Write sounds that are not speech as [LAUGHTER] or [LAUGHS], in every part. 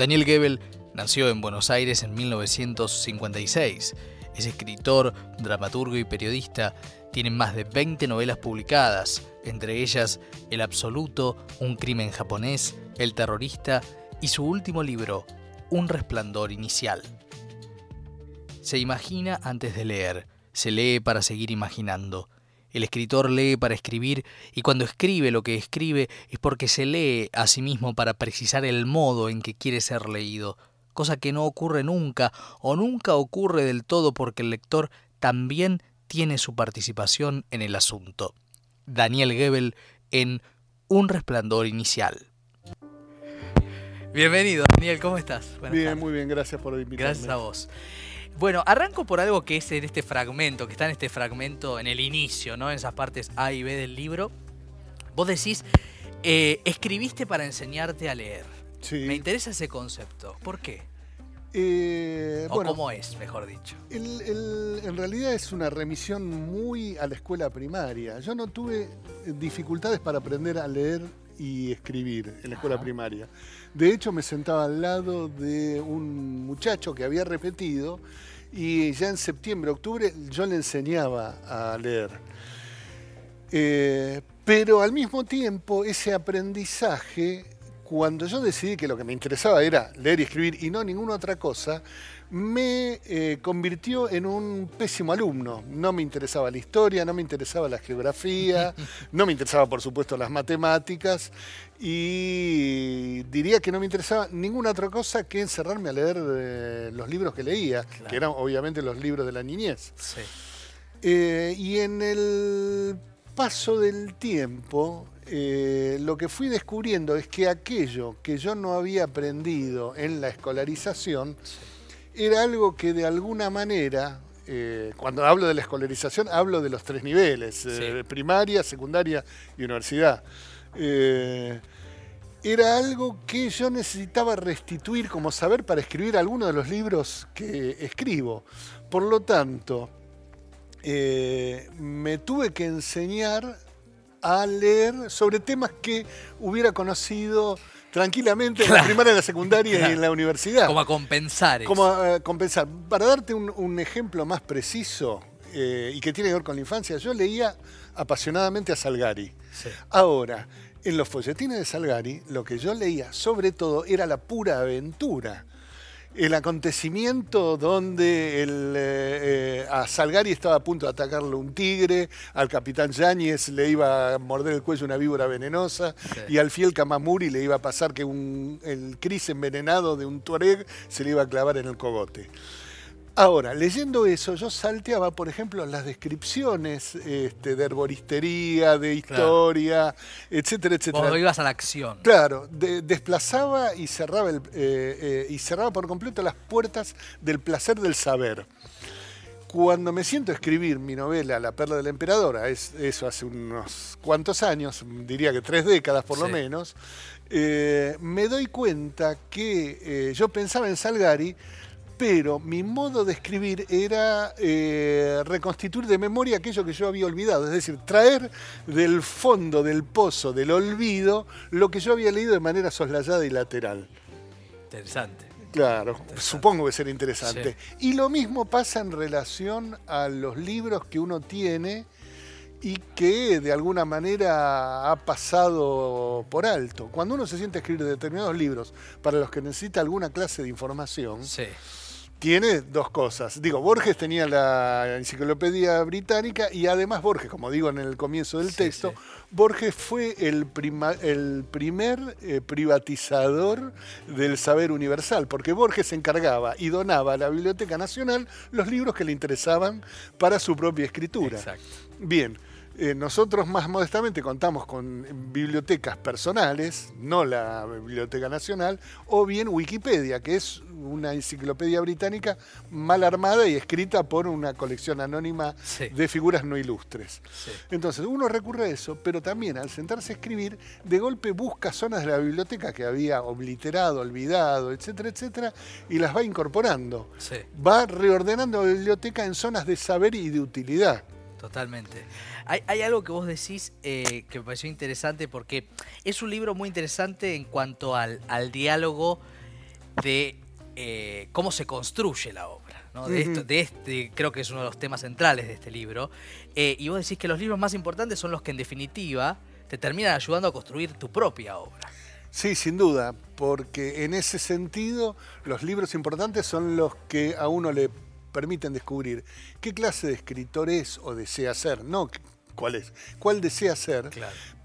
Daniel Gebel nació en Buenos Aires en 1956. Es escritor, dramaturgo y periodista. Tiene más de 20 novelas publicadas, entre ellas El Absoluto, Un crimen japonés, El terrorista y su último libro, Un resplandor inicial. Se imagina antes de leer, se lee para seguir imaginando. El escritor lee para escribir y cuando escribe lo que escribe es porque se lee a sí mismo para precisar el modo en que quiere ser leído, cosa que no ocurre nunca o nunca ocurre del todo porque el lector también tiene su participación en el asunto. Daniel Gebel en Un resplandor inicial. Bienvenido, Daniel, ¿cómo estás? bien, muy bien, gracias por invitarme. Gracias a vos. Bueno, arranco por algo que es en este fragmento, que está en este fragmento en el inicio, ¿no? En esas partes A y B del libro. Vos decís, eh, escribiste para enseñarte a leer. Sí. Me interesa ese concepto. ¿Por qué? Eh, o cómo es, mejor dicho. en realidad es una remisión muy a la escuela primaria. Yo no tuve dificultades para aprender a leer y escribir en la escuela primaria. De hecho, me sentaba al lado de un muchacho que había repetido y ya en septiembre, octubre, yo le enseñaba a leer. Eh, pero al mismo tiempo, ese aprendizaje, cuando yo decidí que lo que me interesaba era leer y escribir y no ninguna otra cosa, me eh, convirtió en un pésimo alumno. No me interesaba la historia, no me interesaba la geografía, [LAUGHS] no me interesaba por supuesto las matemáticas y diría que no me interesaba ninguna otra cosa que encerrarme a leer eh, los libros que leía, que eran obviamente los libros de la niñez. Eh, y en el paso del tiempo, lo que fui descubriendo es que aquello que yo no había aprendido en la escolarización, era algo que de alguna manera, eh, cuando hablo de la escolarización, hablo de los tres niveles, eh, primaria, secundaria y universidad. Eh, era algo que yo necesitaba restituir como saber para escribir algunos de los libros que escribo. Por lo tanto, me tuve que enseñar a leer sobre temas que hubiera conocido tranquilamente en la primaria, en la secundaria y en la universidad. Como a compensar. Como a compensar. Para darte un, ejemplo más preciso eh, y que tiene que ver con la infancia, yo leía apasionadamente a Salgari. Ahora, en los folletines de Salgari, lo que yo leía sobre todo era la pura aventura el acontecimiento donde el, eh, eh, a Salgari estaba a punto de atacarle un tigre, al capitán Yáñez le iba a morder el cuello una víbora venenosa y al fiel Kamamuri le iba a pasar que un, el cris envenenado de un tuareg se le iba a clavar en el cogote. Ahora, leyendo eso, yo salteaba, por ejemplo, las descripciones este, de herboristería, de historia, etcétera, etcétera. Cuando ibas a la acción. Claro, desplazaba y cerraba, el, eh, eh, y cerraba por completo las puertas del placer del saber. Cuando me siento a escribir mi novela La perla de la emperadora, es, eso hace unos cuantos años, diría que tres décadas por lo menos, eh, me doy cuenta que yo pensaba en Salgari, pero mi modo de escribir era eh, reconstituir de memoria aquello que yo había olvidado, es decir, traer del fondo del pozo del olvido lo que yo había leído de manera soslayada y lateral. Interesante. Claro, supongo que será interesante. Y lo mismo pasa en relación a los libros que uno tiene y que de alguna manera ha pasado por alto. Cuando uno se siente a escribir determinados libros para los que necesita alguna clase de información, sí tiene dos cosas. Digo, Borges tenía la enciclopedia británica y además Borges, como digo en el comienzo del texto, Borges fue el, el primer eh, privatizador del saber universal, porque Borges se encargaba y donaba a la Biblioteca Nacional los libros que le interesaban para su propia escritura. Exacto. Bien. Eh, nosotros más modestamente contamos con bibliotecas personales, no la Biblioteca Nacional, o bien Wikipedia, que es una enciclopedia británica mal armada y escrita por una colección anónima de figuras no ilustres. Entonces uno recurre a eso, pero también al sentarse a escribir, de golpe busca zonas de la biblioteca que había obliterado, olvidado, etcétera, etcétera, y las va incorporando. Va reordenando la biblioteca en zonas de saber y de utilidad. Totalmente. Hay, algo que vos decís eh, que me pareció interesante porque es un libro muy interesante en cuanto al, diálogo de eh, cómo se construye la obra. De, de este, creo que es uno de los temas centrales de este libro. Eh, y vos decís que los libros más importantes son los que en definitiva te terminan ayudando a construir tu propia obra. Sí, sin duda, porque en ese sentido los libros importantes son los que a uno le permiten descubrir qué clase de escritor es o desea ser, no cuál es, cuál desea ser,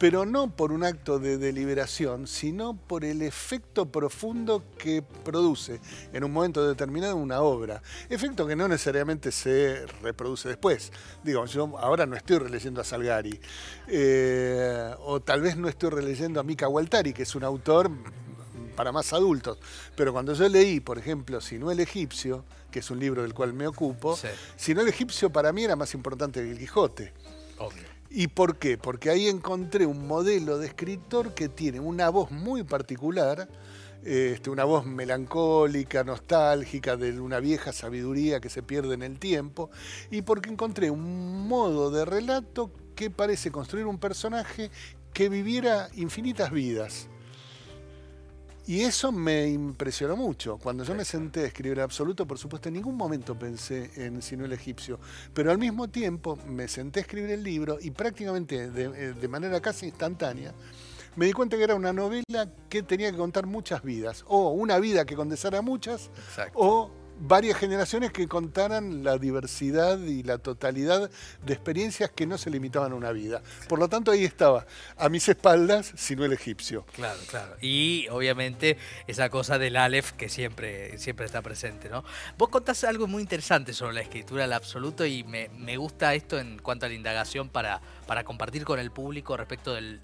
pero no por un acto de deliberación, sino por el efecto profundo que produce en un momento determinado una obra. Efecto que no necesariamente se reproduce después. Digo, yo ahora no estoy releyendo a Salgari, eh, o tal vez no estoy releyendo a Mika Waltari, que es un autor para más adultos. Pero cuando yo leí, por ejemplo, Si no el egipcio, que es un libro del cual me ocupo, Si no el egipcio para mí era más importante que el Quijote. ¿Y por qué? Porque ahí encontré un modelo de escritor que tiene una voz muy particular, este, una voz melancólica, nostálgica, de una vieja sabiduría que se pierde en el tiempo, y porque encontré un modo de relato que parece construir un personaje que viviera infinitas vidas. Y eso me impresionó mucho. Cuando yo me senté a escribir absoluto, por supuesto, en ningún momento pensé en Sino el egipcio. Pero al mismo tiempo me senté a escribir el libro y prácticamente de, eh, manera casi instantánea me di cuenta que era una novela que tenía que contar muchas vidas. O una vida que condensara muchas, o varias generaciones que contaran la diversidad y la totalidad de experiencias que no se limitaban a una vida. Por lo tanto, ahí estaba, a mis espaldas, sino el egipcio. Claro, claro. Y obviamente esa cosa del Aleph que siempre, siempre está presente, ¿no? Vos contás algo muy interesante sobre la escritura al absoluto y me, me gusta esto en cuanto a la indagación para, para compartir con el público respecto del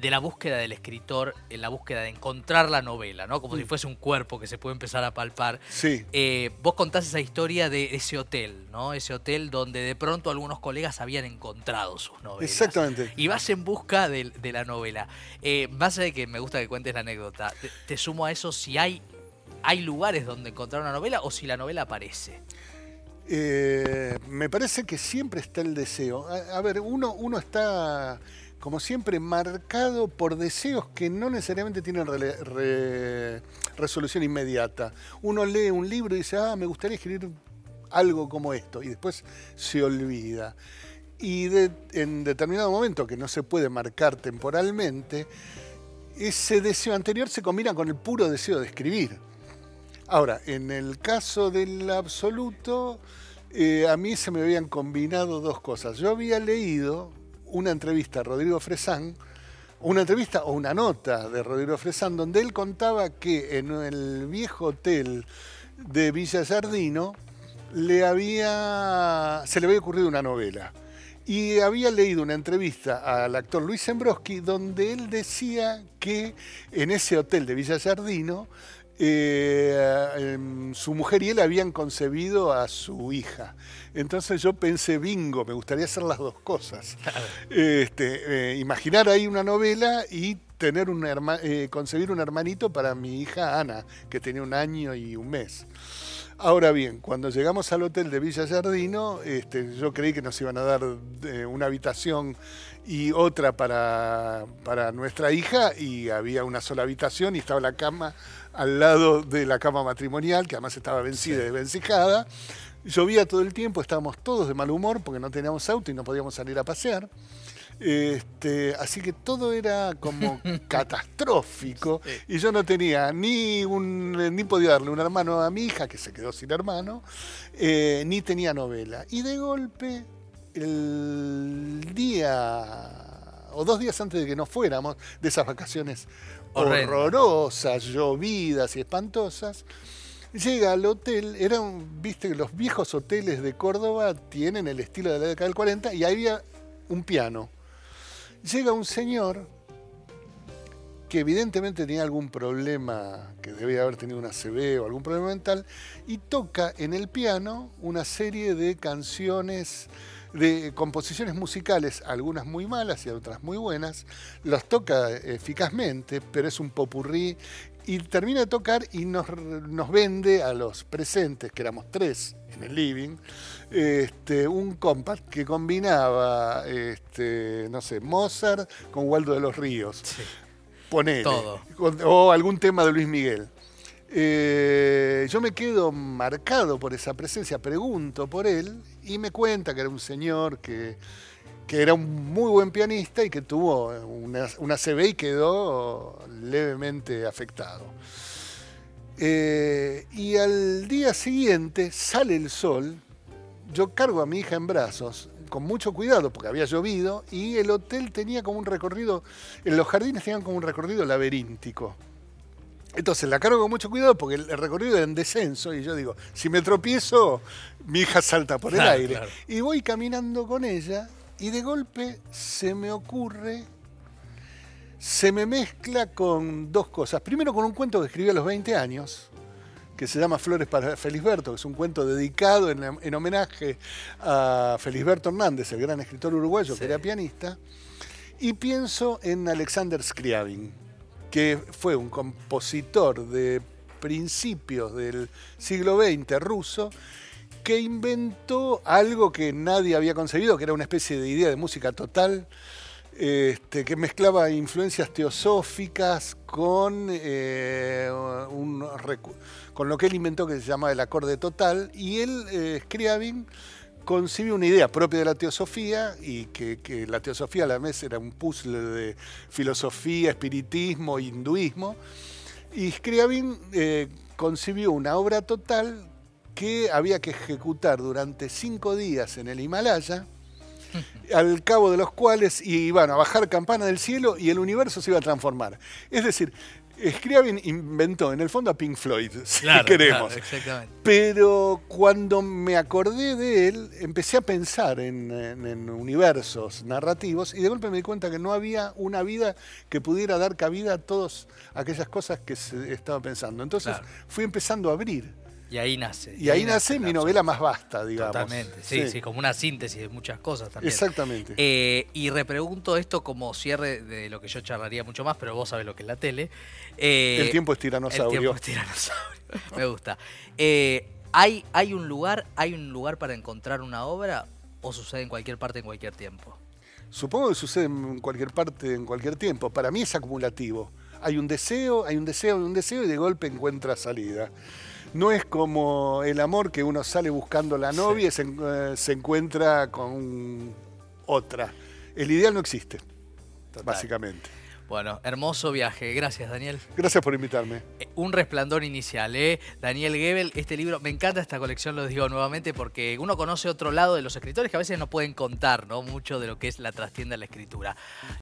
de la búsqueda del escritor, en la búsqueda de encontrar la novela, ¿no? Como si mm. fuese un cuerpo que se puede empezar a palpar. Sí. Eh, vos contás esa historia de ese hotel, ¿no? Ese hotel donde de pronto algunos colegas habían encontrado sus novelas. Exactamente. Y vas en busca de, la novela. Eh, más allá de que me gusta que cuentes la anécdota, te, sumo a eso si hay, hay lugares donde encontrar una novela o si la novela aparece. Eh, me parece que siempre está el deseo. A, ver, uno, uno está como siempre, marcado por deseos que no necesariamente tienen resolución inmediata. Uno lee un libro y dice, ah, me gustaría escribir algo como esto, y después se olvida. Y en determinado momento, que no se puede marcar temporalmente, ese deseo anterior se combina con el puro deseo de escribir. Ahora, en el caso del absoluto, eh, a mí se me habían combinado dos cosas. Yo había leído una entrevista a Rodrigo Fresán, una entrevista o una nota de Rodrigo Fresán, donde él contaba que en el viejo hotel de Villa Sardino le había, se le había ocurrido una novela. Y había leído una entrevista al actor Luis Zembroski donde él decía que en ese hotel de Villa Sardino eh, em, su mujer y él habían concebido a su hija. Entonces yo pensé, bingo, me gustaría hacer las dos cosas. [LAUGHS] Este, eh, imaginar ahí una novela y tener un eh, concebir un hermanito para mi hija Ana, que tenía un año y un mes. Ahora bien, cuando llegamos al hotel de Villa Jardino, este, yo creí que nos iban a dar una habitación y otra para, para nuestra hija y había una sola habitación y estaba la cama al lado de la cama matrimonial, que además estaba vencida y desvencijada. Llovía todo el tiempo, estábamos todos de mal humor porque no teníamos auto y no podíamos salir a pasear. Este, así que todo era como [LAUGHS] catastrófico y yo no tenía ni un ni podía darle un hermano a mi hija que se quedó sin hermano eh, ni tenía novela y de golpe el día o dos días antes de que nos fuéramos de esas vacaciones horrorosas, llovidas y espantosas. Llega al hotel, eran, viste que los viejos hoteles de Córdoba tienen el estilo de la década del 40 y había un piano. Llega un señor que evidentemente tenía algún problema, que debía haber tenido una CB o algún problema mental, y toca en el piano una serie de canciones de composiciones musicales, algunas muy malas y otras muy buenas, los toca eficazmente, pero es un popurrí y termina de tocar y nos, vende a los presentes, que éramos tres en el living, este, un compact que combinaba, este, no sé, Mozart con Waldo de los Ríos. Sí. Ponele. O algún tema de Luis Miguel. Eh, yo me quedo marcado por esa presencia, pregunto por él y me cuenta que era un señor que, era un muy buen pianista y que tuvo una, una CB y quedó levemente afectado. Eh, y al día siguiente sale el sol, yo cargo a mi hija en brazos, con mucho cuidado porque había llovido y el hotel tenía como un recorrido, en los jardines tenían como un recorrido laberíntico. Entonces la cargo con mucho cuidado porque el recorrido era en descenso y yo digo, si me tropiezo, mi hija salta por el aire. Y voy caminando con ella y de golpe se me ocurre, se me mezcla con dos cosas. Primero con un cuento que escribí a los 20 años, que se llama Flores para Felisberto, que es un cuento dedicado en, homenaje a Felisberto Hernández, el gran escritor uruguayo que era pianista. Y pienso en Alexander Scriabin, que fue un compositor de principios del siglo XX ruso, que inventó algo que nadie había concebido, que era una especie de idea de música total, este, que mezclaba influencias teosóficas con, eh, con lo que él inventó que se llamaba el acorde total, y él, eh, concibe una idea propia de la teosofía y que, la teosofía a la vez era un puzzle de filosofía, espiritismo, hinduismo. Y Scriabin eh, concibió una obra total que había que ejecutar durante cinco días en el Himalaya, [LAUGHS] al cabo de los cuales iban a bajar campana del cielo y el universo se iba a transformar. Es decir, Scriabin inventó en el fondo a Pink Floyd, [LAUGHS] si queremos. Pero cuando me acordé de él, empecé a pensar en, universos narrativos y de golpe me di cuenta que no había una vida que pudiera dar cabida a todas aquellas cosas que se estaba pensando. Entonces fui empezando a abrir y ahí nace. Y, ahí, nace, mi novela más vasta, digamos. Totalmente, sí, sí, como una síntesis de muchas cosas también. Exactamente. Eh, y repregunto esto como cierre de lo que yo charlaría mucho más, pero vos sabés lo que es la tele. Eh, el tiempo es tiranosaurio. El tiempo es tiranosaurio. [LAUGHS] Me gusta. Eh, ¿hay, ¿Hay un lugar, hay un lugar para encontrar una obra o sucede en cualquier parte en cualquier tiempo? Supongo que sucede en cualquier parte en cualquier tiempo. Para mí es acumulativo. Hay un deseo, hay un deseo, hay un deseo y de golpe encuentra salida no es como el amor que uno sale buscando la novia y eh, se, encuentra con otra. El ideal no existe, básicamente. Bueno, hermoso viaje. Gracias, Daniel. Gracias por invitarme. Eh, un resplandor inicial, ¿eh? Daniel Gebel, este libro, me encanta esta colección, lo digo nuevamente, porque uno conoce otro lado de los escritores que a veces no pueden contar, ¿no? Mucho de lo que es la trastienda de la escritura.